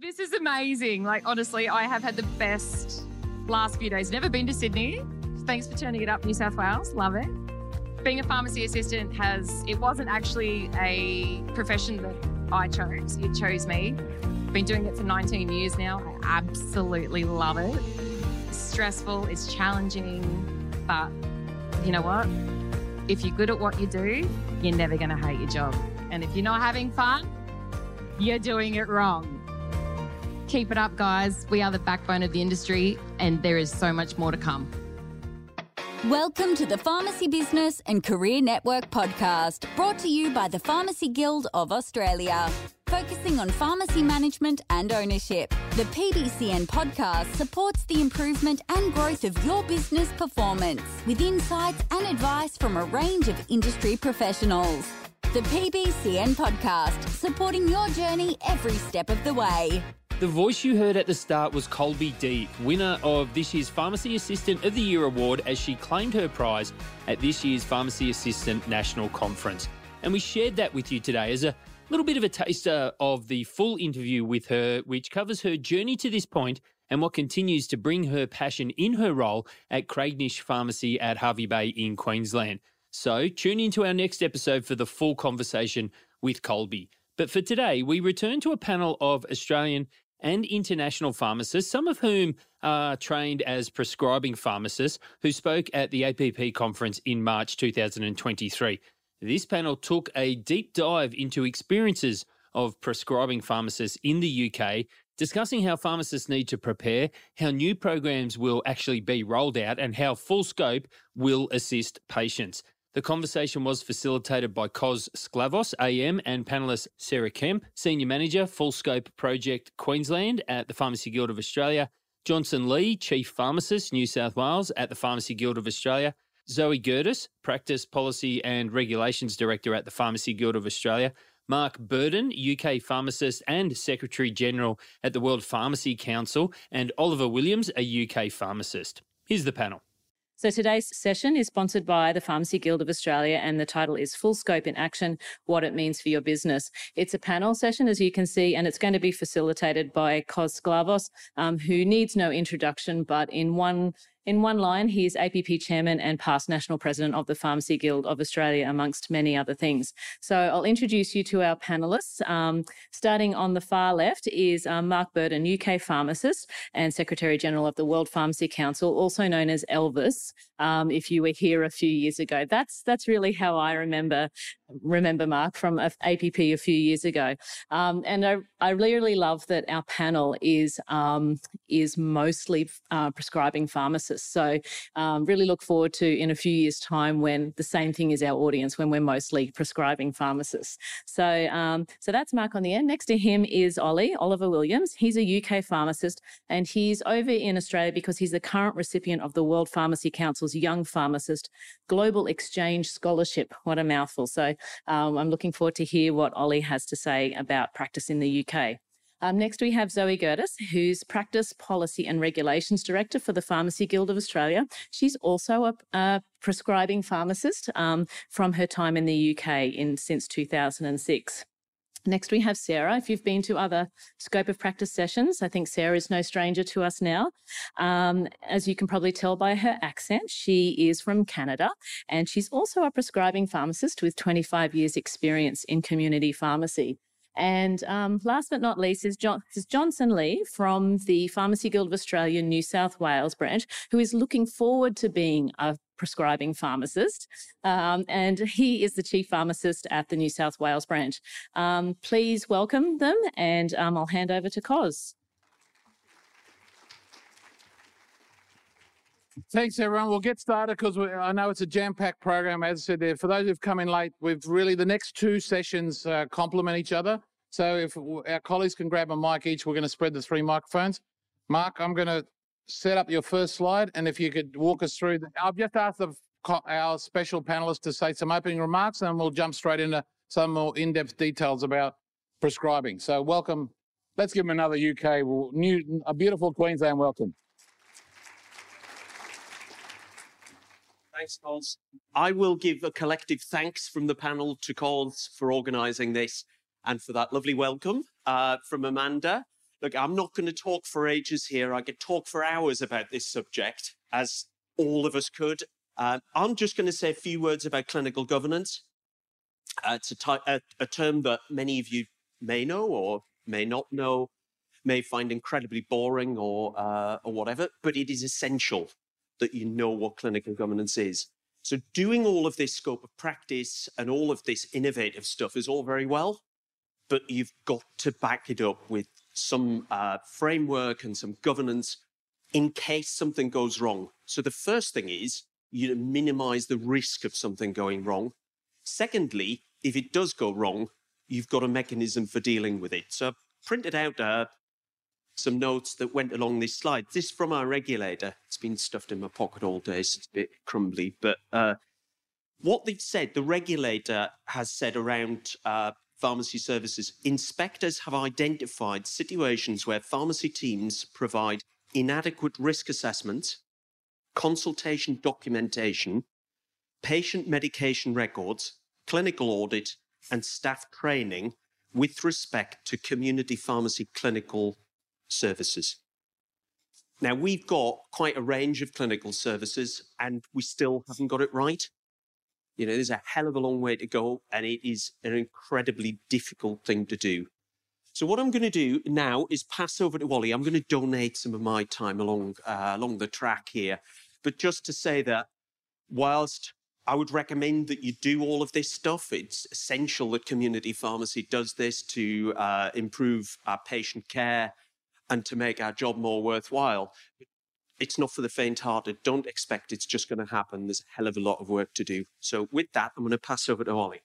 This is amazing. Like, honestly, I have had the best last few days. Never been to Sydney. Thanks for turning it up, New South Wales. Love it. Being a pharmacy assistant has, it wasn't actually a profession that I chose, it chose me. Been doing it for 19 years now. I absolutely love it. It's stressful, it's challenging, but you know what? If you're good at what you do, you're never going to hate your job. And if you're not having fun, you're doing it wrong. Keep it up, guys. We are the backbone of the industry, and there is so much more to come. Welcome to the Pharmacy Business and Career Network podcast, brought to you by the Pharmacy Guild of Australia. Focusing on pharmacy management and ownership, the PBCN podcast supports the improvement and growth of your business performance with insights and advice from a range of industry professionals. The PBCN podcast, supporting your journey every step of the way. The voice you heard at the start was Colby Dee, winner of this year's Pharmacy Assistant of the Year award as she claimed her prize at this year's Pharmacy Assistant National Conference. And we shared that with you today as a little bit of a taster of the full interview with her, which covers her journey to this point and what continues to bring her passion in her role at Craignish Pharmacy at Hervey Bay in Queensland. So tune into our next episode for the full conversation with Colby. But for today, we return to a panel of Australian and international pharmacists, some of whom are trained as prescribing pharmacists, who spoke at the APP conference in March 2023. This panel took a deep dive into experiences of prescribing pharmacists in the UK, discussing how pharmacists need to prepare, how new programs will actually be rolled out, and how full scope will assist patients. The conversation was facilitated by Kos Sclavos, AM, and panellist Sara Kemp, Senior Manager, Full Scope Project Queensland at the Pharmacy Guild of Australia, Johnson Lee, Chief Pharmacist, New South Wales at the Pharmacy Guild of Australia, Zoe Girdis, Practice Policy and Regulations Director at the Pharmacy Guild of Australia, Mark Burdon, UK pharmacist and Secretary General at the World Pharmacy Council, and Oliver Williams, a UK pharmacist. Here's the panel. So today's session is sponsored by the Pharmacy Guild of Australia and the title is Full Scope in Action, What It Means for Your Business. It's a panel session, as you can see, and it's going to be facilitated by Kos Sclavos, um, who needs no introduction, but in one in one line, he is APP chairman and past national president of the Pharmacy Guild of Australia, amongst many other things. So I'll introduce you to our panelists. Um, starting on the far left is um, Mark Burdon, UK pharmacist and Secretary General of the World Pharmacy Council, also known as Elvis. Um, if you were here a few years ago, that's that's really how I remember remember Mark from APP a few years ago. Um, and I, I really love that our panel is um, is mostly uh, prescribing pharmacists. So um, really look forward to in a few years' time when the same thing is our audience when we're mostly prescribing pharmacists. So um, so that's Mark on the end. Next to him is Ollie Oliver Williams. He's a UK pharmacist and he's over in Australia because he's the current recipient of the World Pharmacy Council's Young Pharmacist Global Exchange Scholarship. What a mouthful! So um, I'm looking forward to hear what Ollie has to say about practice in the UK. Um, next, we have Zoe Girdis, who's Practice Policy and Regulations Director for the Pharmacy Guild of Australia. She's also a, a prescribing pharmacist um, from her time in the UK in since 2006. Next, we have Sara. If you've been to other scope of practice sessions, I think Sara is no stranger to us now. Um, as you can probably tell by her accent, she is from Canada and she's also a prescribing pharmacist with 25 years' experience in community pharmacy. And um, last but not least is, John, is Johnson Lee from the Pharmacy Guild of Australia New South Wales branch, who is looking forward to being a prescribing pharmacist. Um, and he is the chief pharmacist at the New South Wales branch. Um, please welcome them, and um, I'll hand over to Kos. Thanks, everyone. We'll get started because I know it's a jam-packed program. As I said there, for those who've come in late, we've really the next two sessions uh, complement each other. So if our colleagues can grab a mic each, we're going to spread the three microphones. Mark, I'm going to set up your first slide, and if you could walk us through. The, I've just asked the, our special panelists to say some opening remarks, and we'll jump straight into some more in-depth details about prescribing. So welcome. Let's give them another UK, new, a beautiful Queensland welcome. Thanks, Kos. I will give a collective thanks from the panel to Kos for organising this and for that lovely welcome uh, from Amanda. Look, I'm not going to talk for ages here. I could talk for hours about this subject, as all of us could. Uh, I'm just going to say a few words about clinical governance. Uh, it's a, ty- a, a term that many of you may know or may not know, may find incredibly boring or uh, or whatever, but it is essential that you know what clinical governance is. So doing all of this scope of practice and all of this innovative stuff is all very well, but you've got to back it up with some uh, framework and some governance in case something goes wrong. So the first thing is you minimize the risk of something going wrong. Secondly, if it does go wrong, you've got a mechanism for dealing with it. So I've printed out uh, some notes that went along this slide. This from our regulator. It's been stuffed in my pocket all day, so it's a bit crumbly. But uh, what they've said, the regulator has said around uh, pharmacy services, inspectors have identified situations where pharmacy teams provide inadequate risk assessment, consultation documentation, patient medication records, clinical audit, and staff training with respect to community pharmacy clinical services. Now, we've got quite a range of clinical services and we still haven't got it right. You know, there's a hell of a long way to go and it is an incredibly difficult thing to do. So what I'm going to do now is pass over to Ollie. I'm going to donate some of my time along uh, along the track here, but just to say that whilst I would recommend that you do all of this stuff. It's essential that community pharmacy does this to uh, improve our patient care and to make our job more worthwhile. It's not for the faint hearted. Don't expect it's just going to happen. There's a hell of a lot of work to do. So, with that, I'm going to pass over to Ollie.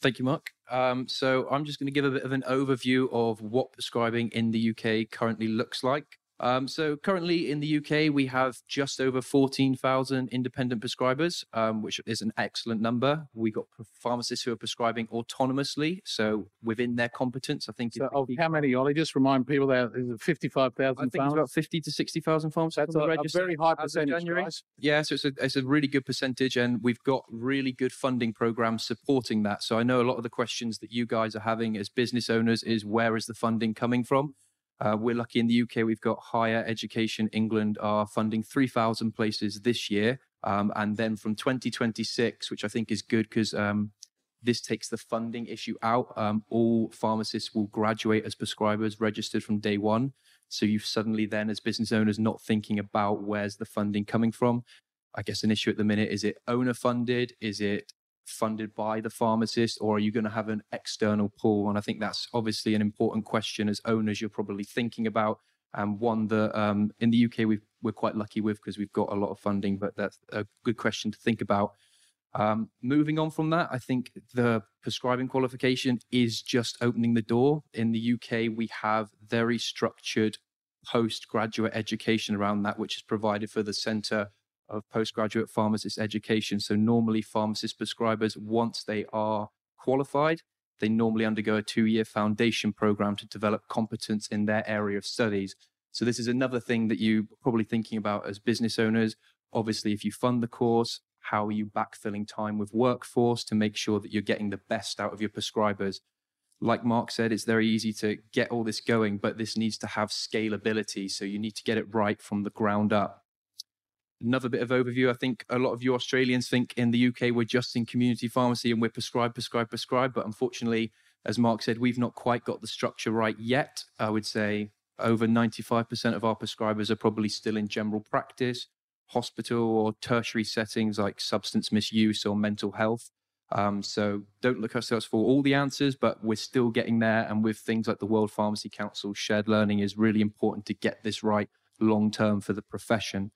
Thank you, Mark. Um, so, I'm just going to give a bit of an overview of what prescribing in the UK currently looks like. Um, so currently in the UK, we have just over 14,000 independent prescribers, um, which is an excellent number. We got pharmacists who are prescribing autonomously, so within their competence. I think. So of how many, Ollie? Just remind people that is it 55,000 I think it's about 50 to 60,000 pharmacists. That's a, a, very high percentage, guys. Yeah, so it's a, it's a really good percentage, and we've got really good funding programs supporting that. So I know a lot of the questions that you guys are having as business owners is where is the funding coming from? Uh, we're lucky in the UK, we've got Health Education England are funding 3,000 places this year. Um, and then from 2026, which I think is good because um, this takes the funding issue out. Um, all pharmacists will graduate as prescribers registered from day one. So you've suddenly then, as business owners, not thinking about where's the funding coming from. I guess an issue at the minute is it owner funded? Is it funded by the pharmacist or are you going to have an external pool? And I think that's obviously an important question as owners you're probably thinking about and one that um, in the UK we are quite lucky with because we've got a lot of funding, but that's a good question to think about. Um, moving on from that, I think the prescribing qualification is just opening the door. In the UK, we have very structured postgraduate education around that, which is provided for the Centre of postgraduate pharmacist education. So normally pharmacist prescribers, once they are qualified, they normally undergo a two-year foundation program to develop competence in their area of studies. So this is another thing that you're probably thinking about as business owners. Obviously, if you fund the course, how are you backfilling time with workforce to make sure that you're getting the best out of your prescribers? Like Mark said, it's very easy to get all this going, but this needs to have scalability. So you need to get it right from the ground up. Another bit of overview. I think a lot of you Australians think in the UK we're just in community pharmacy and we're prescribed, prescribed, prescribed. But unfortunately, as Mark said, we've not quite got the structure right yet. I would say over 95% of our prescribers are probably still in general practice, hospital or tertiary settings like substance misuse or mental health. Um, so don't look ourselves for all the answers, but we're still getting there. And with things like the World Pharmacy Council, shared learning is really important to get this right long term for the profession.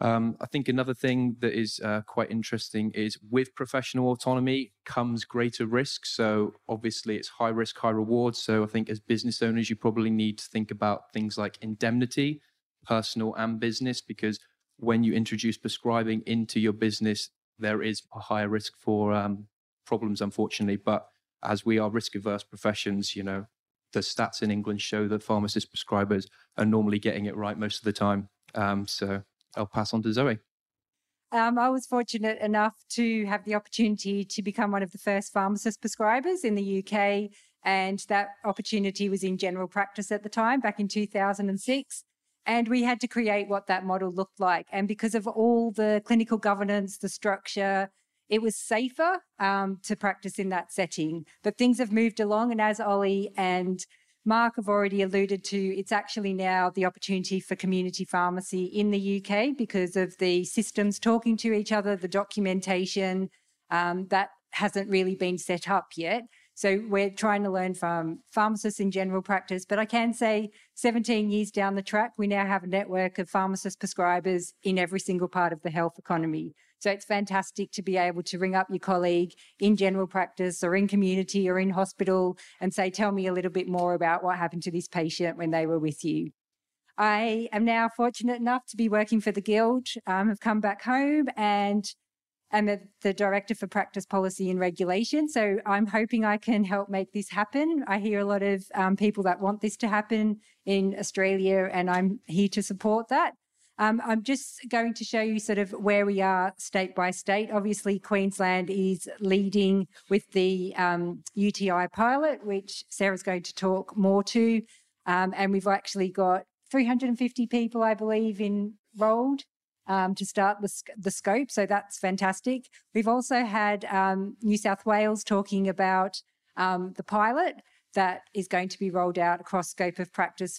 Um, I think another thing that is uh, quite interesting is with professional autonomy comes greater risk. So obviously it's high risk, high reward. So I think as business owners, you probably need to think about things like indemnity, personal and business, because when you introduce prescribing into your business, there is a higher risk for um, problems, unfortunately. But as we are risk averse professions, you know, the stats in England show that pharmacist prescribers are normally getting it right most of the time. Um, so I'll pass on to Zoe. Um, I was fortunate enough to have the opportunity to become one of the first pharmacist prescribers in the UK And that opportunity was in general practice at the time, back in 2006. And we had to create what that model looked like. And because of all the clinical governance, the structure, it was safer um, to practice in that setting. But things have moved along. And as Ollie and Mark have already alluded to, it's actually now the opportunity for community pharmacy in the UK because of the systems talking to each other, the documentation um, that hasn't really been set up yet. So we're trying to learn from pharmacists in general practice. But I can say 17 years down the track, we now have a network of pharmacist prescribers in every single part of the health economy. So it's fantastic to be able to ring up your colleague in general practice or in community or in hospital and say, tell me a little bit more about what happened to this patient when they were with you. I am now fortunate enough to be working for the Guild. Um, have come back home and I'm a, the Director for Practice Policy and Regulation. So I'm hoping I can help make this happen. I hear a lot of um, people that want this to happen in Australia, and I'm here to support that. Um, I'm just going to show you sort of where we are state by state. Obviously, Queensland is leading with the um, UTI pilot, which Sara's going to talk more to. Um, and we've actually got 350 people, I believe, enrolled um, to start the, the scope. So that's fantastic. We've also had um, New South Wales talking about um, the pilot that is going to be rolled out across scope of practice,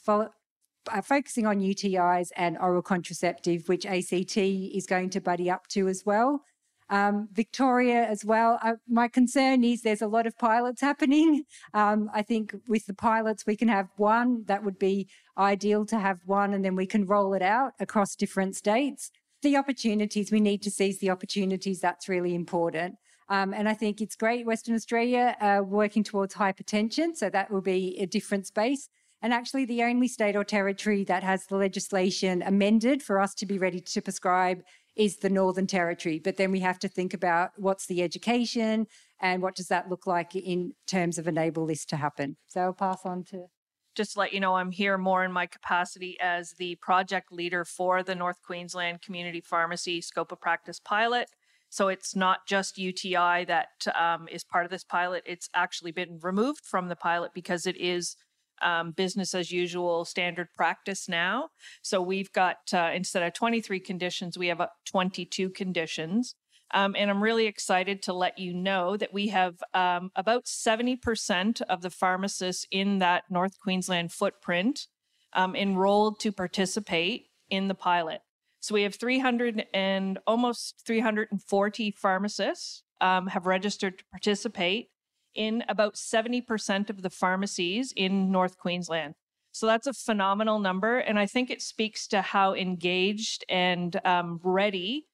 uh, focusing on UTIs and oral contraceptive, which ACT is going to buddy up to as well. Um, Victoria as well. Uh, my concern is there's a lot of pilots happening. Um, I think with the pilots, we can have one. That would be ideal to have one, and then we can roll it out across different states the opportunities, we need to seize the opportunities. That's really important. Um, and I think it's great Western Australia uh, working towards hypertension. So that will be a different space. And actually, the only state or territory that has the legislation amended for us to be ready to prescribe is the Northern Territory. But then we have to think about what's the education and what does that look like in terms of enable this to happen. So I'll pass on to just to let you know, I'm here more in my capacity as the project leader for the North Queensland Community Pharmacy Scope of Practice pilot. So it's not just UTI that um, is part of this pilot. It's actually been removed from the pilot because it is um, business as usual standard practice now. So we've got, uh, instead of 23 conditions, we have uh, 22 conditions. Um, and I'm really excited to let you know that we have um, about 70% of the pharmacists in that North Queensland footprint um, enrolled to participate in the pilot. So we have 300 and almost 340 pharmacists um, have registered to participate in about 70% of the pharmacies in North Queensland. So that's a phenomenal number. And I think it speaks to how engaged and um, ready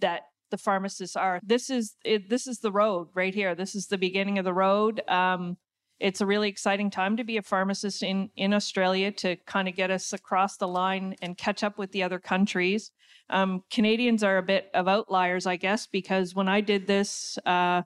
that the pharmacists are. This is it, this is the road right here. This is the beginning of the road. Um, it's a really exciting time to be a pharmacist in in Australia to kind of get us across the line and catch up with the other countries. Um, Canadians are a bit of outliers, I guess, because when I did this uh,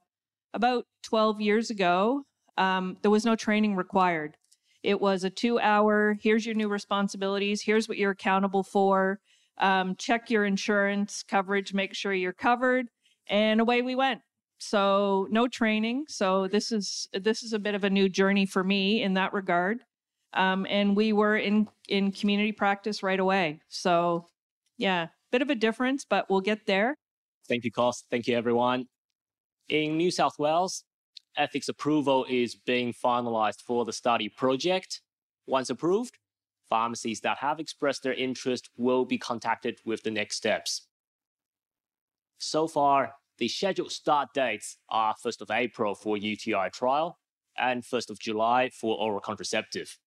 about 12 years ago, um, there was no training required. It was a two hour, here's your new responsibilities, here's what you're accountable for um, check your insurance coverage, make sure you're covered, and away we went. So no training. So this is this is a bit of a new journey for me in that regard. Um, and we were in in community practice right away. So yeah, bit of a difference, but we'll get there. Thank you, Kos. Thank you, everyone. In New South Wales, ethics approval is being finalised for the study project. Once approved, pharmacies that have expressed their interest will be contacted with the next steps. So far, the scheduled start dates are 1st of April for UTI trial and 1st of July for oral contraceptive.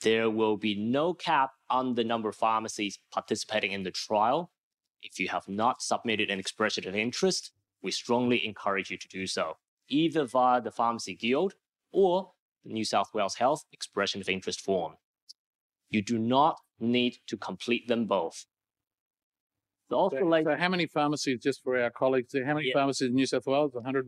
There will be no cap on the number of pharmacies participating in the trial. If you have not submitted an expression of interest, we strongly encourage you to do so, either via the Pharmacy Guild or the New South Wales Health Expression of Interest form. You do not need to complete them both. So, so how many pharmacies, just for our colleagues, how many yeah. pharmacies in New South Wales? 100,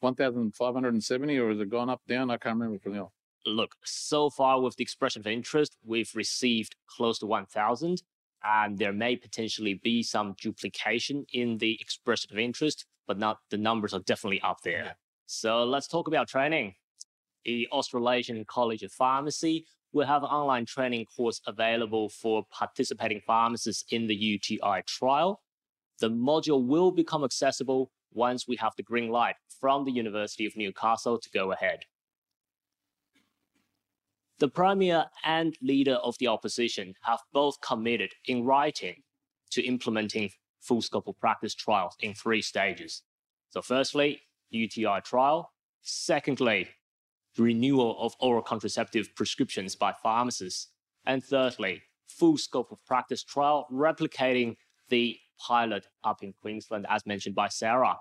1,570 or has it gone up, down? I can't remember from the Look, so far with the expression of interest, we've received close to 1,000 and there may potentially be some duplication in the expression of interest, but not the numbers are definitely up there. Yeah. So let's talk about training. the Australasian College of Pharmacy will have an online training course available for participating pharmacists in the UTI trial. The module will become accessible once we have the green light from the University of Newcastle to go ahead. The Premier and Leader of the Opposition have both committed in writing to implementing full scope of practice trials in three stages. So, firstly, UTI trial. Secondly, renewal of oral contraceptive prescriptions by pharmacists. And thirdly, full scope of practice trial replicating the pilot up in Queensland, as mentioned by Sara,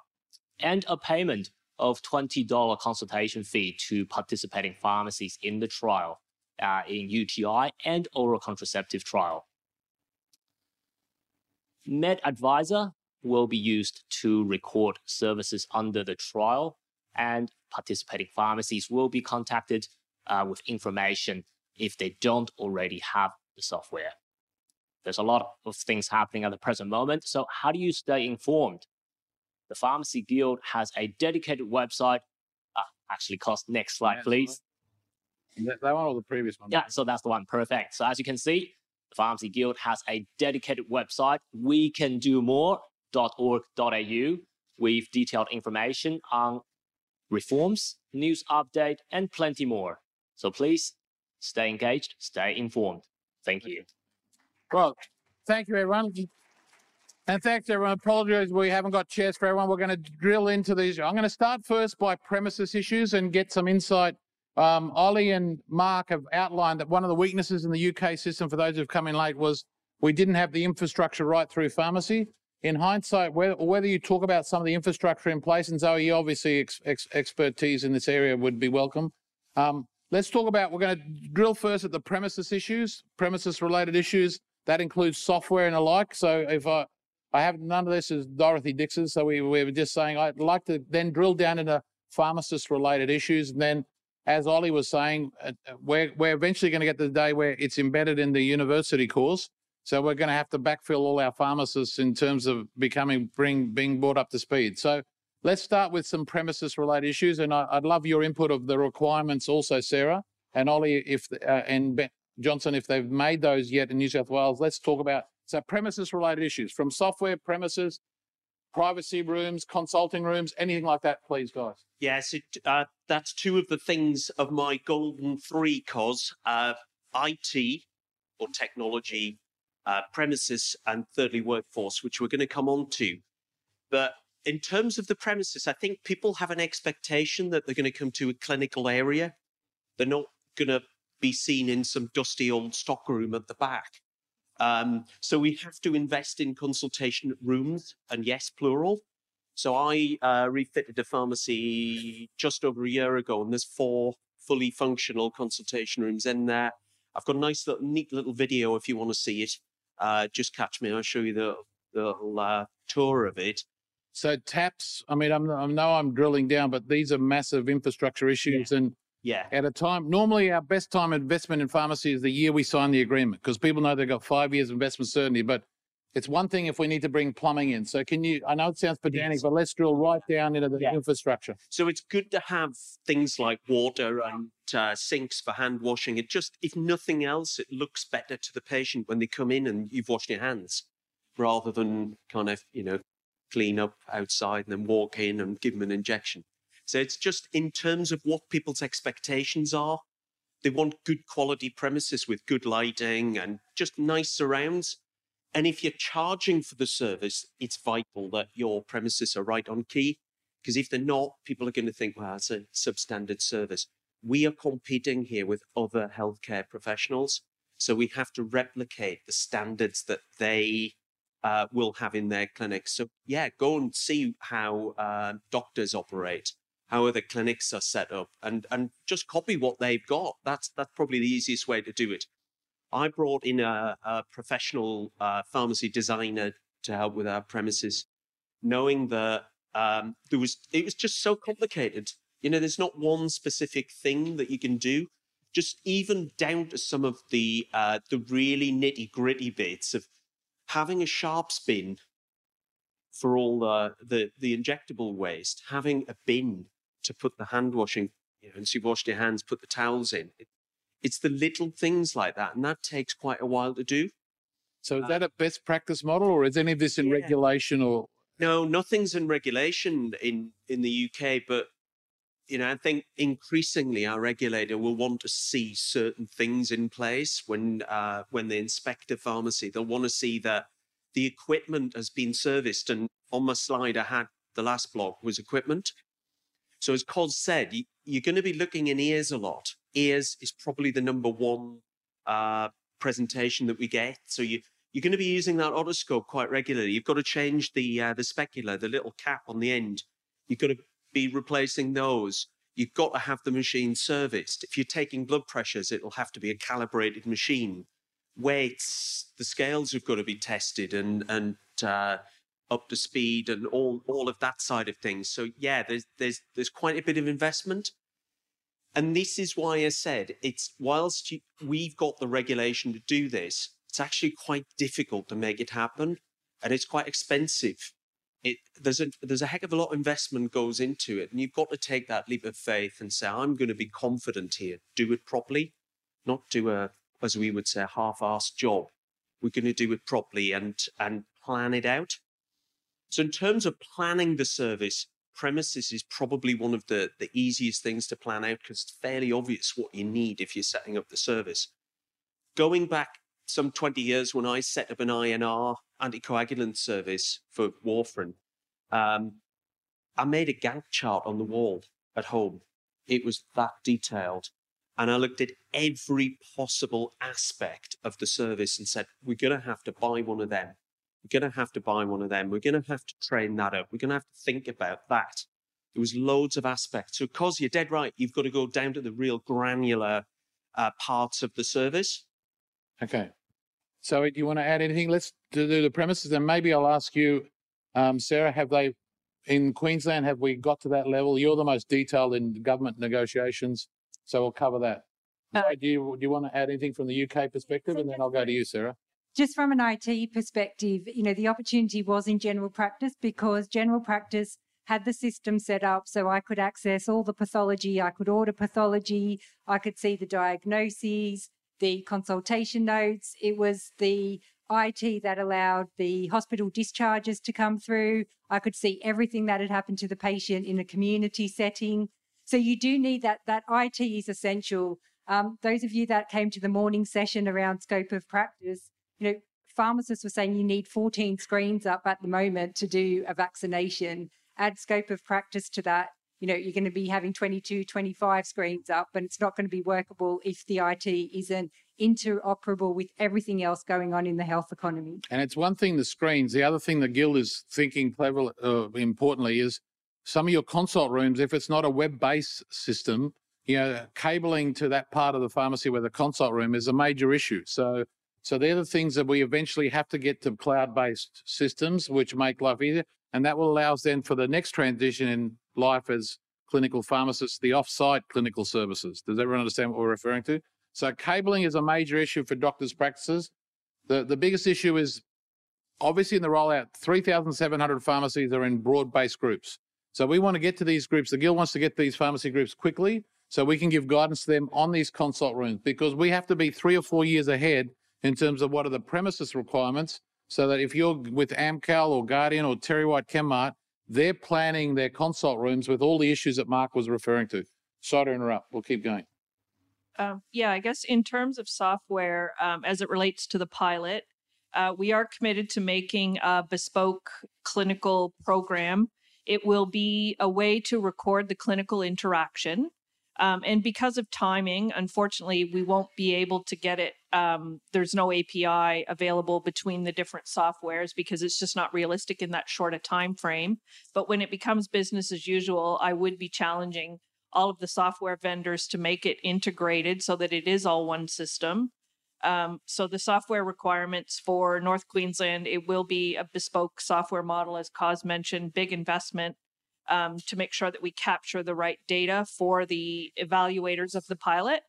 and a payment of $20 consultation fee to participating pharmacies in the trial uh, in UTI and oral contraceptive trial. Med Advisor will be used to record services under the trial, and participating pharmacies will be contacted uh, with information if they don't already have the software. There's a lot of things happening at the present moment. So, how do you stay informed? The Pharmacy Guild has a dedicated website. Uh, actually, Kos next slide, please. That, that one or the previous one? Yeah, so that's the one. Perfect. So, as you can see, the Pharmacy Guild has a dedicated website, we can do more.org.au, with detailed information on reforms, news update, and plenty more. So please stay engaged, stay informed. Thank you. Well, thank you, everyone. And thanks, everyone. Apologies, we haven't got chairs for everyone. We're going to drill into these. I'm going to start first by premises issues and get some insight. Um, Ollie and Mark have outlined that one of the weaknesses in the UK system, for those who've come in late, was we didn't have the infrastructure right through pharmacy. In hindsight, whether, whether you talk about some of the infrastructure in place, and Zoe, obviously ex, ex, expertise in this area would be welcome. Um, let's talk about, we're going to drill first at the premises issues, premises related issues. That includes software and the like. So if I, I have none of this is Dorothy Dixer. So we, we were just saying, I'd like to then drill down into pharmacist related issues. And then, as Ollie was saying, uh, we're, we're eventually going to get to the day where it's embedded in the university course. So we're going to have to backfill all our pharmacists in terms of becoming, bring, being brought up to speed. So let's start with some premises related issues. And I, would love your input of the requirements also, Sara and Ollie, if, uh, and ben, Johnson, if they've made those yet in New South Wales. Let's talk about so premises related issues from software, premises, privacy rooms, consulting rooms, anything like that, please, guys. Yes, uh, that's two of the things of my golden three, cause uh, IT or technology, uh, premises, and thirdly, workforce, which we're going to come on to. But in terms of the premises, I think people have an expectation that they're going to come to a clinical area. They're not going to be seen in some dusty old stockroom at the back. Um, so we have to invest in consultation rooms, and yes, plural. So I uh, refitted a pharmacy just over a year ago, and there's four fully functional consultation rooms in there. I've got a nice little, neat little video if you want to see it. Uh, just catch me. I'll show you the the little, uh, tour of it. So taps. I mean, I'm, I know I'm drilling down, but these are massive infrastructure issues, yeah. and yeah. At a time, normally our best time investment in pharmacy is the year we sign the agreement because people know they've got five years of investment certainty. But it's one thing if we need to bring plumbing in. So can you? I know it sounds pedantic, yes. but let's drill right down into the yeah. infrastructure. So it's good to have things like water and uh, sinks for hand washing. It just, if nothing else, it looks better to the patient when they come in and you've washed your hands, rather than kind of you know clean up outside and then walk in and give them an injection. So it's just in terms of what people's expectations are. They want good quality premises with good lighting and just nice surrounds. And if you're charging for the service, it's vital that your premises are right on key. Because if they're not, people are going to think, well, it's a substandard service. We are competing here with other healthcare professionals. So we have to replicate the standards that they uh, will have in their clinics. So, yeah, go and see how uh, doctors operate how other clinics are set up and and just copy what they've got. That's that's probably the easiest way to do it. I brought in a, a professional uh, pharmacy designer to help with our premises knowing that um, there was it was just so complicated. You know there's not one specific thing that you can do. Just even down to some of the uh, the really nitty gritty bits of having a sharps bin for all the, the the injectable waste having a bin to put the hand washing You know, once you've washed your hands, put the towels in. It, it's the little things like that, and that takes quite a while to do. So is that a best practice model, or is any of this in Yeah. regulation? Or No, nothing's in regulation in in the UK, but you know, I think increasingly our regulator will want to see certain things in place when uh, when they inspect a pharmacy. They'll want to see that the equipment has been serviced. And on my slide, I had the last block was equipment. So as Kos said, you, you're going to be looking in ears a lot. Ears is probably the number one uh, presentation that we get. So you you're going to be using that otoscope quite regularly. You've got to change the uh, the specular, the little cap on the end. You've got to be replacing those. You've got to have the machine serviced. If you're taking blood pressures, it'll have to be a calibrated machine. Weights, the scales have got to be tested and and uh, up to speed and all all of that side of things. So yeah, there's there's there's quite a bit of investment. And this is why I said it's whilst you, we've got the regulation to do this, it's actually quite difficult to make it happen, and it's quite expensive. It there's a there's a heck of a lot of investment goes into it, and you've got to take that leap of faith and say, I'm going to be confident here, do it properly, not do a as we would say half-assed job. We're going to do it properly and and plan it out. So in terms of planning the service, premises is probably one of the, the easiest things to plan out because it's fairly obvious what you need if you're setting up the service. Going back some 20 years when I set up an INR anticoagulant service for warfarin, um, I made a Gantt chart on the wall at home. It was that detailed. And I looked at every possible aspect of the service and said, we're going to have to buy one of them. We're going to have to buy one of them. We're going to have to train that up. We're going to have to think about that. There was loads of aspects. So, cause you're dead right, you've got to go down to the real granular uh, parts of the service. okay. So do you want to add anything? Let's do do the premises, and maybe I'll ask you, um, Sara. Have they in Queensland? Have we got to that level? You're the most detailed in government negotiations, so we'll cover that. Uh, Zoe, do you do you want to add anything from the UK perspective, and then I'll go to you, Sara. Just from an IT perspective, you know, the opportunity was in general practice because general practice had the system set up so I could access all the pathology, I could order pathology, I could see the diagnoses, the consultation notes. It was the IT that allowed the hospital discharges to come through. I could see everything that had happened to the patient in a community setting. So you do need that. That IT is essential. Um, those of you that came to the morning session around scope of practice, you know, pharmacists were saying you need 14 screens up at the moment to do a vaccination. Add scope of practice to that. You know, you're going to be having 22, 25 screens up, and it's not going to be workable if the IT isn't interoperable with everything else going on in the health economy. And it's one thing the screens. The other thing the guild is thinking clever, uh, importantly, is some of your consult rooms. If it's not a web-based system, you know, cabling to that part of the pharmacy where the consult room is a major issue. So, so they're the things that we eventually have to get to cloud-based systems, which make life easier, and that will allow us then for the next transition in life as clinical pharmacists, the off-site clinical services. Does everyone understand what we're referring to? So cabling is a major issue for doctors' practices. The the biggest issue is obviously in the rollout, 3,700 pharmacies are in broad-based groups. So we want to get to these groups. The Guild wants to get these pharmacy groups quickly so we can give guidance to them on these consult rooms because we have to be three or four years ahead in terms of what are the premises requirements so that if you're with Amcal or Guardian or Terry White Chemmart, they're planning their consult rooms with all the issues that Mark was referring to. Sorry to interrupt. We'll keep going. Um, yeah, I guess in terms of software, um, as it relates to the pilot, uh, we are committed to making a bespoke clinical program. It will be a way to record the clinical interaction. Um, and because of timing, unfortunately, we won't be able to get it. Um, there's no API available between the different softwares because it's just not realistic in that short a time frame. But when it becomes business as usual, I would be challenging all of the software vendors to make it integrated so that it is all one system. Um, so the software requirements for North Queensland, it will be a bespoke software model, as Kos mentioned, big investment um, to make sure that we capture the right data for the evaluators of the pilot.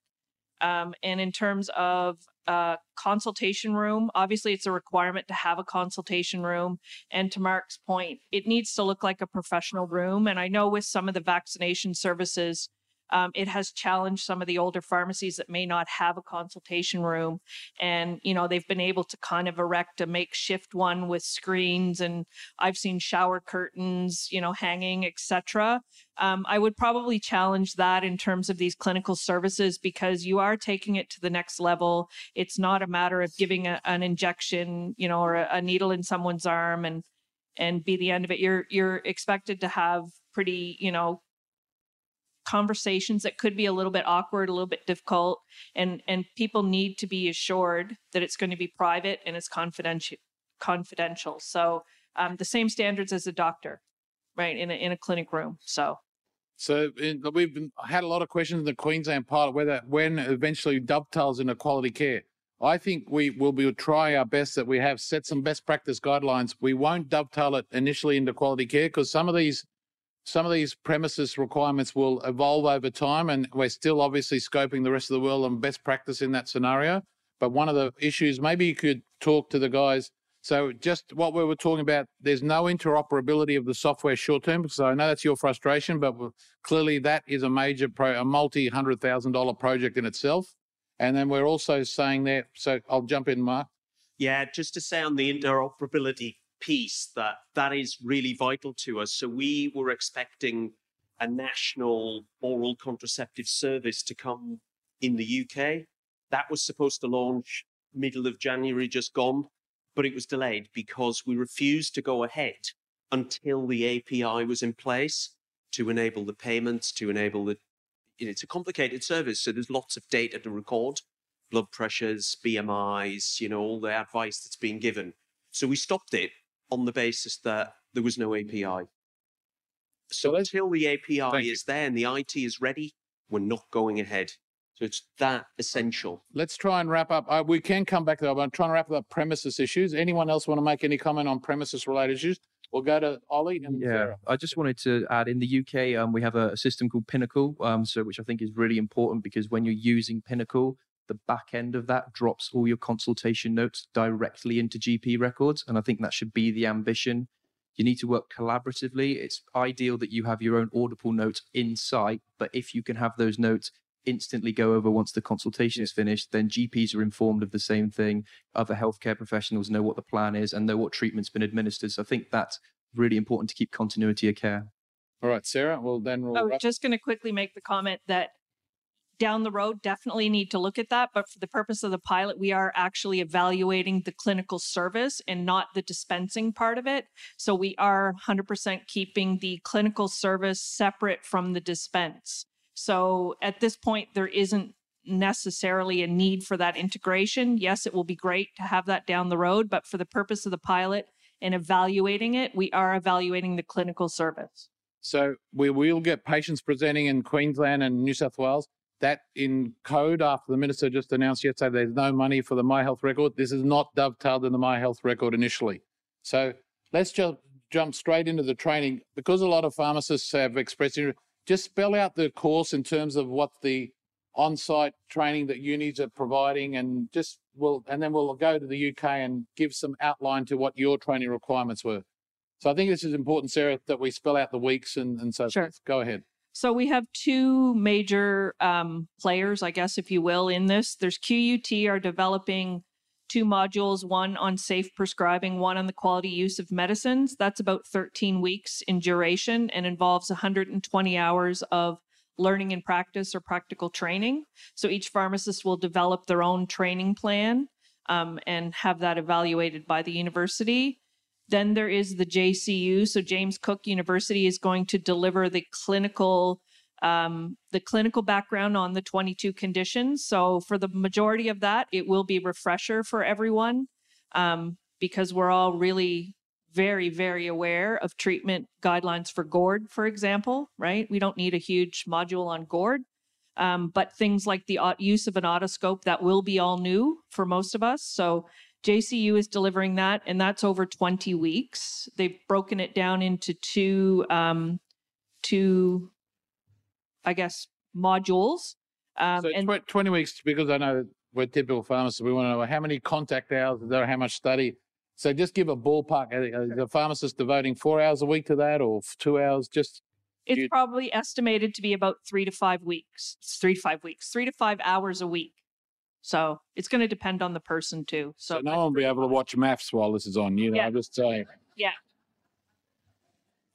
Um, and in terms of uh, consultation room, obviously it's a requirement to have a consultation room. And to Mark's point, it needs to look like a professional room. And I know with some of the vaccination services, Um, it has challenged some of the older pharmacies that may not have a consultation room, and you know they've been able to kind of erect a makeshift one with screens, and I've seen shower curtains, you know, hanging, etc. Um, I would probably challenge that in terms of these clinical services because you are taking it to the next level. It's not a matter of giving a, an injection, you know, or a, a needle in someone's arm and and be the end of it. You're you're expected to have pretty, you know, conversations that could be a little bit awkward, a little bit difficult, and and people need to be assured that it's going to be private and it's confidential. Confidential. So um, the same standards as a doctor, right? In a in a clinic room. So. So in, we've been, had a lot of questions in the Queensland pilot whether when eventually dovetails into quality care. I think we will be try our best that we have set some best practice guidelines. We won't dovetail it initially into quality care because some of these some of these premises requirements will evolve over time, and we're still obviously scoping the rest of the world on best practice in that scenario. But one of the issues, maybe you could talk to the guys. So just what we were talking about, there's no interoperability of the software short term. So I know that's your frustration, but clearly that is a major pro, a multi hundred thousand dollar project in itself. And then we're also saying there. So I'll jump in, Mark. Yeah, just to say on the interoperability piece that that is really vital to us. So we were expecting a national oral contraceptive service to come in the UK. That was supposed to launch middle of January, just gone, but it was delayed because we refused to go ahead until the API was in place to enable the payments, to enable the. It's a complicated service, so there's lots of data to record, blood pressures, BMIs, you know, all the advice that's being given. So we stopped it on the basis that there was no API. So until the API is there and the IT is ready, we're not going ahead. So it's that essential. Let's try and wrap up. Uh, we can come back to that. I'm trying to wrap up premises issues. Anyone else want to make any comment on premises related issues? We'll go to Ollie and yeah. Sara. I just wanted to add in the UK, um, we have a, a system called Pinnacle, um, so which I think is really important because when you're using Pinnacle, the back end of that drops all your consultation notes directly into GP records. And I think that should be the ambition. You need to work collaboratively. It's ideal that you have your own audible notes in sight, but if you can have those notes instantly go over once the consultation is finished, then GPs are informed of the same thing. Other healthcare professionals know what the plan is and know what treatment's been administered. So I think that's really important to keep continuity of care. All right, Sara. Well, then we'll. Oh, I was just going to quickly make the comment that down the road definitely need to look at that but for the purpose of the pilot we are actually evaluating the clinical service and not the dispensing part of it. So we are 100% keeping the clinical service separate from the dispense. So at this point there isn't necessarily a need for that integration. Yes it will be great to have that down the road but for the purpose of the pilot and evaluating it we are evaluating the clinical service. So we will get patients presenting in Queensland and New South Wales that in code after the minister just announced yesterday there's no money for the My Health record. This is not dovetailed in the My Health record initially. So let's just jump straight into the training because a lot of pharmacists have expressed interest. Just spell out the course in terms of what the on-site training that unis are providing, and just will, and then we'll go to the UK and give some outline to what your training requirements were. So I think this is important, Sara, that we spell out the weeks and, and so sure. forth. Go ahead. So we have two major um, players, I guess, if you will, in this. There's QUT are developing two modules, one on safe prescribing, one on the quality use of medicines. That's about 13 weeks in duration and involves 120 hours of learning and practice or practical training. So each pharmacist will develop their own training plan um, and have that evaluated by the university. Then there is the JCU. So James Cook University is going to deliver the clinical um, the clinical background on the 22 conditions. So for the majority of that, it will be refresher for everyone um, because we're all really very, very aware of treatment guidelines for GORD, for example, right? We don't need a huge module on GORD. Um, but things like the use of an otoscope, that will be all new for most of us. So JCU is delivering that, and that's over 20 weeks. They've broken it down into two, um, two, I guess, modules. Um, so and 20 weeks, because I know we're typical pharmacists, we want to know how many contact hours is there, how much study. So just give a ballpark. Are the pharmacist devoting four hours a week to that or two hours? Just It's You- probably estimated to be about three to five weeks. It's three to five weeks, three to five hours a week. So it's going to depend on the person too. So, So no one will be able to watch maths while this is on. You know, Yeah. I'm just saying. yeah,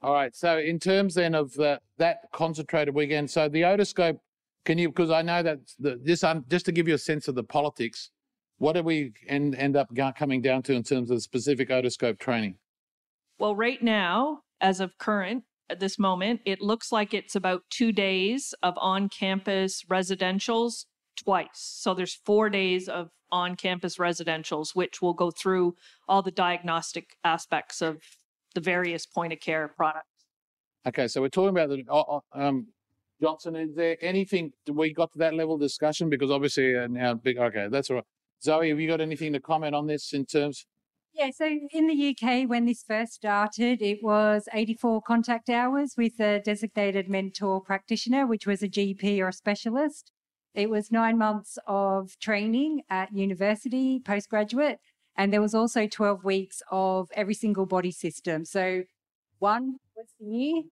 All right. So in terms then of the, that concentrated weekend, so the otoscope, can you? Because I know that the, this, um, just to give you a sense of the politics, what do we end end up coming down to in terms of the specific otoscope training? Well, right now, as of current, at this moment, it looks like it's about two days of on campus residentials twice. So there's four days of on campus residentials, which will go through all the diagnostic aspects of the various point of care products. Okay, so we're talking about the oh, oh, um, Johnson. Is there anything we got to that level of discussion? Because obviously uh, now big. Okay, that's all right. Zoe, have you got anything to comment on this in terms? Yeah, so in the UK, when this first started, it was 84 contact hours with a designated mentor practitioner, which was a GP or a specialist. It was nine months of training at university, postgraduate, and there was also 12 weeks of every single body system. So one was the year.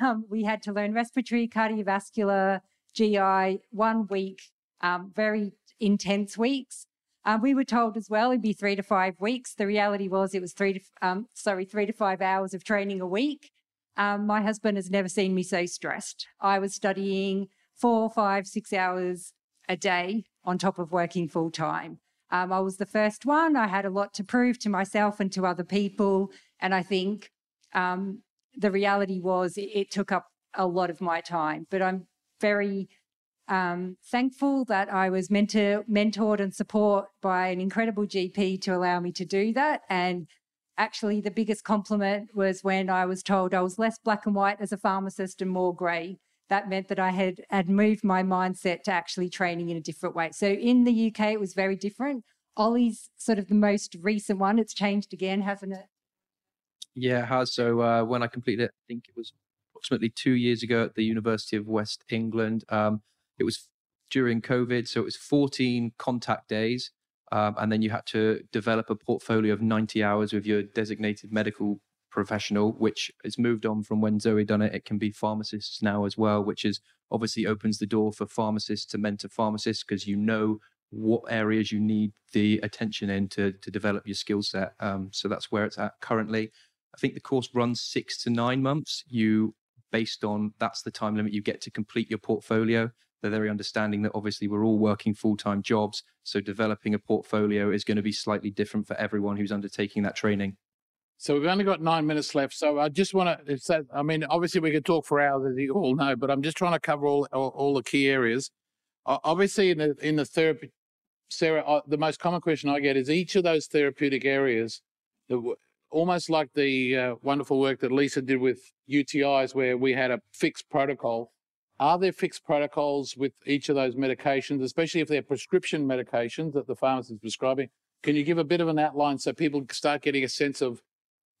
Um, we had to learn respiratory, cardiovascular, GI, one week, um, very intense weeks. Um, we were told as well it'd be three to five weeks. The reality was it was three to um, sorry three to five hours of training a week. Um, my husband has never seen me so stressed. I was studying four, five, six hours a day on top of working full time. Um, I was the first one. I had a lot to prove to myself and to other people, and I think um, the reality was it, it took up a lot of my time. But I'm very um, thankful that I was mentor, mentored and supported by an incredible GP to allow me to do that. And actually, the biggest compliment was when I was told I was less black and white as a pharmacist and more grey. That meant that I had had moved my mindset to actually training in a different way. So in the UK, it was very different. Ollie's sort of the most recent one. It's changed again, hasn't it? Yeah, it has. So uh, when I completed it, I think it was approximately two years ago at the University of West England. Um, it was during COVID, so it was 14 contact days, um, and then you had to develop a portfolio of 90 hours with your designated medical professional, which has moved on from when Zoe done it. It can be pharmacists now as well, which is obviously opens the door for pharmacists to mentor pharmacists because you know what areas you need the attention in to to develop your skill set. Um, so that's where it's at currently. I think the course runs six to nine months. You based on that's the time limit you get to complete your portfolio. They're very understanding that obviously we're all working full time jobs. So developing a portfolio is going to be slightly different for everyone who's undertaking that training. So we've only got nine minutes left. So I just want to. That. I mean, obviously we could talk for hours, as you all know, but I'm just trying to cover all all, all the key areas. O- Obviously, in the in the therapy, Sara, uh, the most common question I get is each of those therapeutic areas, the, almost like the uh, wonderful work that Lisa did with UTIs, where we had a fixed protocol. Are there fixed protocols with each of those medications, especially if they're prescription medications that the pharmacist is prescribing? Can you give a bit of an outline so people start getting a sense of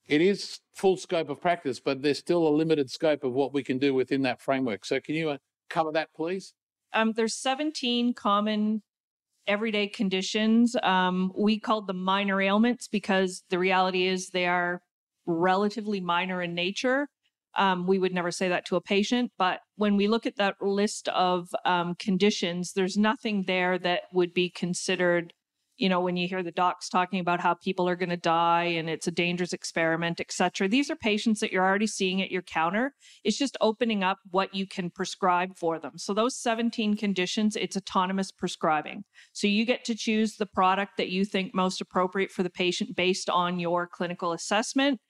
it is full scope of practice, but there's still a limited scope of what we can do within that framework. So can you uh, cover that, please? Um, there's 17 common everyday conditions. Um, we called them minor ailments because the reality is they are relatively minor in nature. Um, we would never say that to a patient, but when we look at that list of um, conditions, there's nothing there that would be considered. You know, when you hear the docs talking about how people are going to die and it's a dangerous experiment, et cetera, these are patients that you're already seeing at your counter. It's just opening up what you can prescribe for them. So, those 17 conditions, it's autonomous prescribing. So, you get to choose the product that you think most appropriate for the patient based on your clinical assessment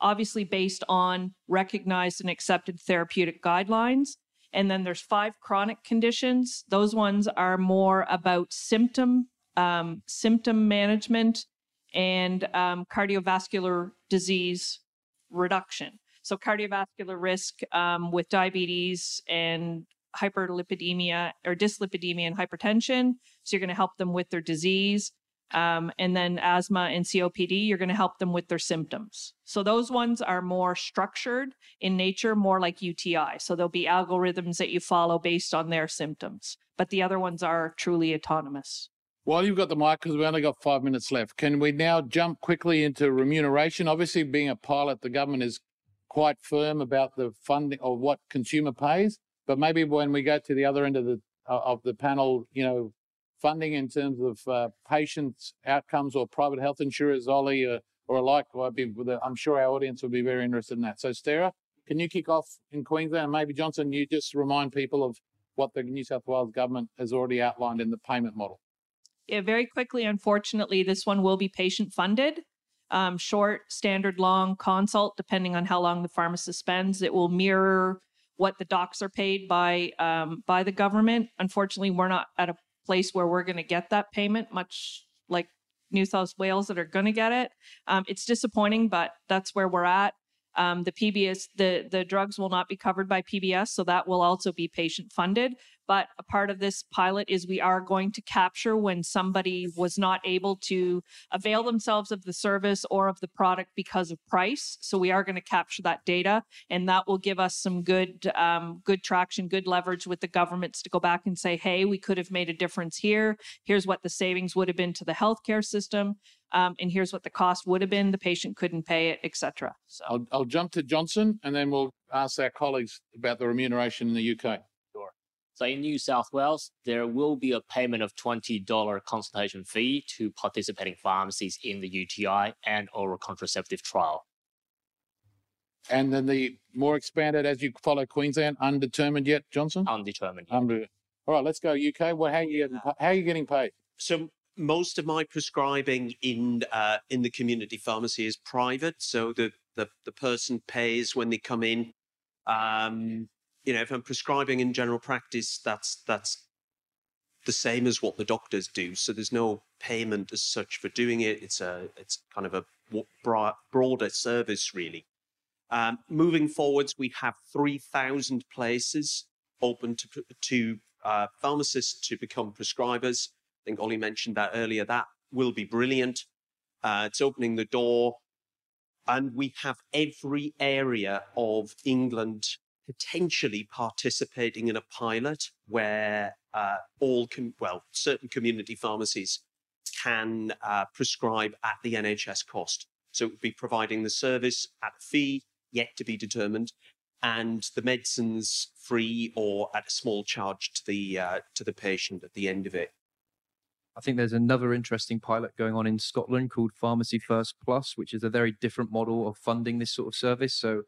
obviously based on recognized and accepted therapeutic guidelines. And then there's five chronic conditions. Those ones are more about symptom um, symptom management and um, cardiovascular disease reduction. So cardiovascular risk um, with diabetes and hyperlipidemia or dyslipidemia and hypertension. So you're going to help them with their disease. Um, and then asthma and COPD, you're going to help them with their symptoms. So those ones are more structured in nature, more like UTI. So there'll be algorithms that you follow based on their symptoms. But the other ones are truly autonomous. While you've got the mic, because we only got five minutes left, can we now jump quickly into remuneration? Obviously, being a pilot, the government is quite firm about the funding or what consumer pays. But maybe when we go to the other end of the of the panel, you know, funding in terms of uh, patients' outcomes or private health insurers, Ollie, uh, or alike, well, be, I'm sure our audience will be very interested in that. So, Sara, can you kick off in Queensland? Maybe, Johnson, you just remind people of what the New South Wales government has already outlined in the payment model. Very quickly, unfortunately, this one will be patient funded. Um, short, standard, long consult, depending on how long the pharmacist spends. It will mirror what the docs are paid by um, by the government. Unfortunately, we're not at a place where we're going to get that payment, much like New South Wales that are going to get it. Um, it's disappointing, but that's where we're at. Um, the PBS, the the drugs will not be covered by PBS, so that will also be patient funded. But a part of this pilot is we are going to capture when somebody was not able to avail themselves of the service or of the product because of price. So we are going to capture that data, and that will give us some good, um, good traction, good leverage with the governments to go back and say, "Hey, we could have made a difference here. Here's what the savings would have been to the healthcare system." Um, and here's what the cost would have been. The patient couldn't pay it, etc. So I'll, I'll jump to Johnson, and then we'll ask our colleagues about the remuneration in the UK. So in New South Wales, there will be a payment of $20 consultation fee to participating pharmacies in the UTI and oral contraceptive trial. And then the more expanded as you follow Queensland, undetermined yet, Johnson? Undetermined. Unde- All right, let's go UK. Well, how are you getting, how are you getting paid? So most of my prescribing in uh, in the community pharmacy is private. So the the, the person pays when they come in. Um, you know, if I'm prescribing in general practice, that's that's the same as what the doctors do. So there's no payment as such for doing it. It's a it's kind of a broader service, really. Um, moving forwards, we have 3,000 places open to to uh, pharmacists to become prescribers. I think Ollie mentioned that earlier. That will be brilliant. Uh, it's opening the door, and we have every area of England potentially participating in a pilot where uh, all, com- well, certain community pharmacies can uh, prescribe at the NHS cost. So it would be providing the service at a fee yet to be determined, and the medicines free or at a small charge to the uh, to the patient at the end of it. I think there's another interesting pilot going on in Scotland called Pharmacy First Plus, which is a very different model of funding this sort of service. So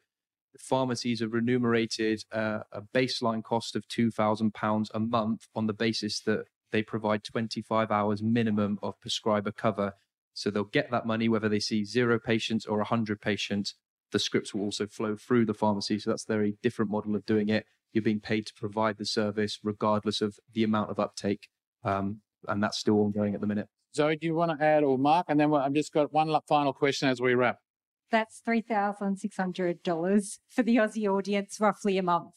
pharmacies are remunerated uh, a baseline cost of £2,000 a month on the basis that they provide 25 hours minimum of prescriber cover. So they'll get that money whether they see zero patients or 100 patients. The scripts will also flow through the pharmacy. So that's a very different model of doing it. You're being paid to provide the service regardless of the amount of uptake. Um, and that's still ongoing at the minute. Zoe, do you want to add or Mark? And then I've just got one final question as we wrap. That's $3,600 for the Aussie audience, roughly a month.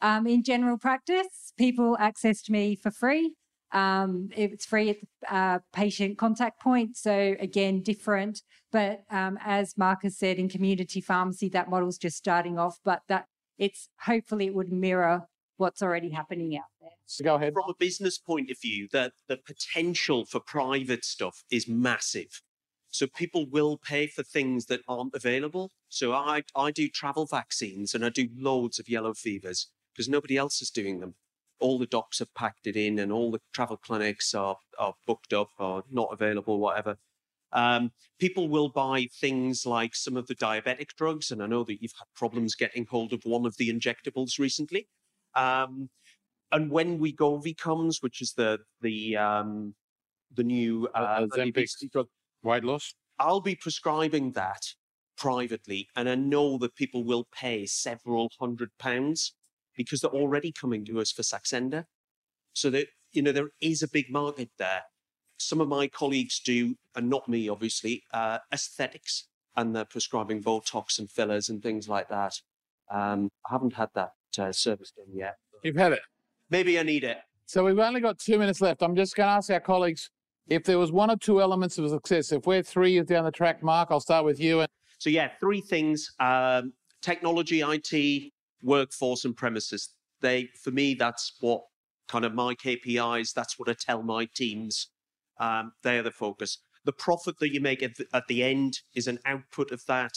Um, in general practice, people accessed me for free. Um, it's free at the uh, patient contact point. So, again, different. But um, as Marcus said, in community pharmacy, that model's just starting off, but that it's hopefully it would mirror what's already happening out there. So go ahead. From a business point of view, the, the potential for private stuff is massive. So people will pay for things that aren't available. So I, I do travel vaccines and I do loads of yellow fevers because nobody else is doing them. All the docs have packed it in and all the travel clinics are, are booked up or not available, whatever. Um, people will buy things like some of the diabetic drugs, and I know that you've had problems getting hold of one of the injectables recently. Um, and when Wegovy comes, which is the the um, the new uh, drug, Weight loss? I'll be prescribing that privately, and I know that people will pay several hundred pounds because they're already coming to us for Saxenda. So that you know there is a big market there. Some of my colleagues do, and not me, obviously, uh, aesthetics, and they're prescribing Botox and fillers and things like that. Um, I haven't had that uh, service done yet. You've had it. Maybe I need it. So we've only got two minutes left. I'm just going to ask our colleagues if there was one or two elements of success, if we're three years down the track, Mark, I'll start with you. So yeah, three things: um, technology, IT, workforce, and premises. They, for me, that's what kind of my KPIs. That's what I tell my teams. Um, they are the focus. The profit that you make at the, at the end is an output of that.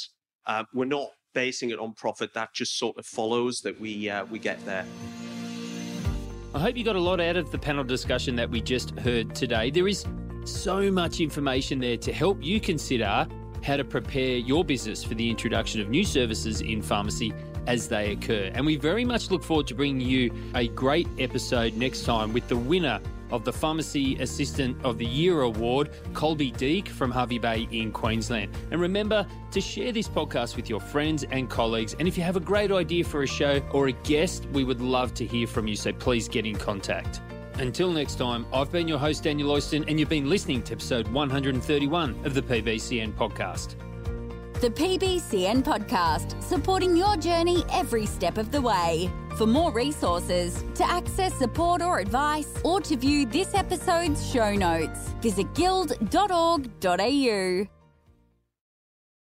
Uh, we're not basing it on profit, that just sort of follows that we uh, we get there. I hope you got a lot out of the panel discussion that we just heard today. There is so much information there to help you consider how to prepare your business for the introduction of new services in pharmacy as they occur. And we very much look forward to bringing you a great episode next time with the winner of the Pharmacy Assistant of the Year award, Colby Deek from Hervey Bay in Queensland. And remember to share this podcast with your friends and colleagues. And if you have a great idea for a show or a guest, we would love to hear from you. So please get in contact. Until next time, I've been your host, Daniel Oyston, and you've been listening to episode 131 of the PBCN podcast. The PBCN podcast, supporting your journey every step of the way. For more resources, to access support or advice, or to view this episode's show notes, visit guild.org.au.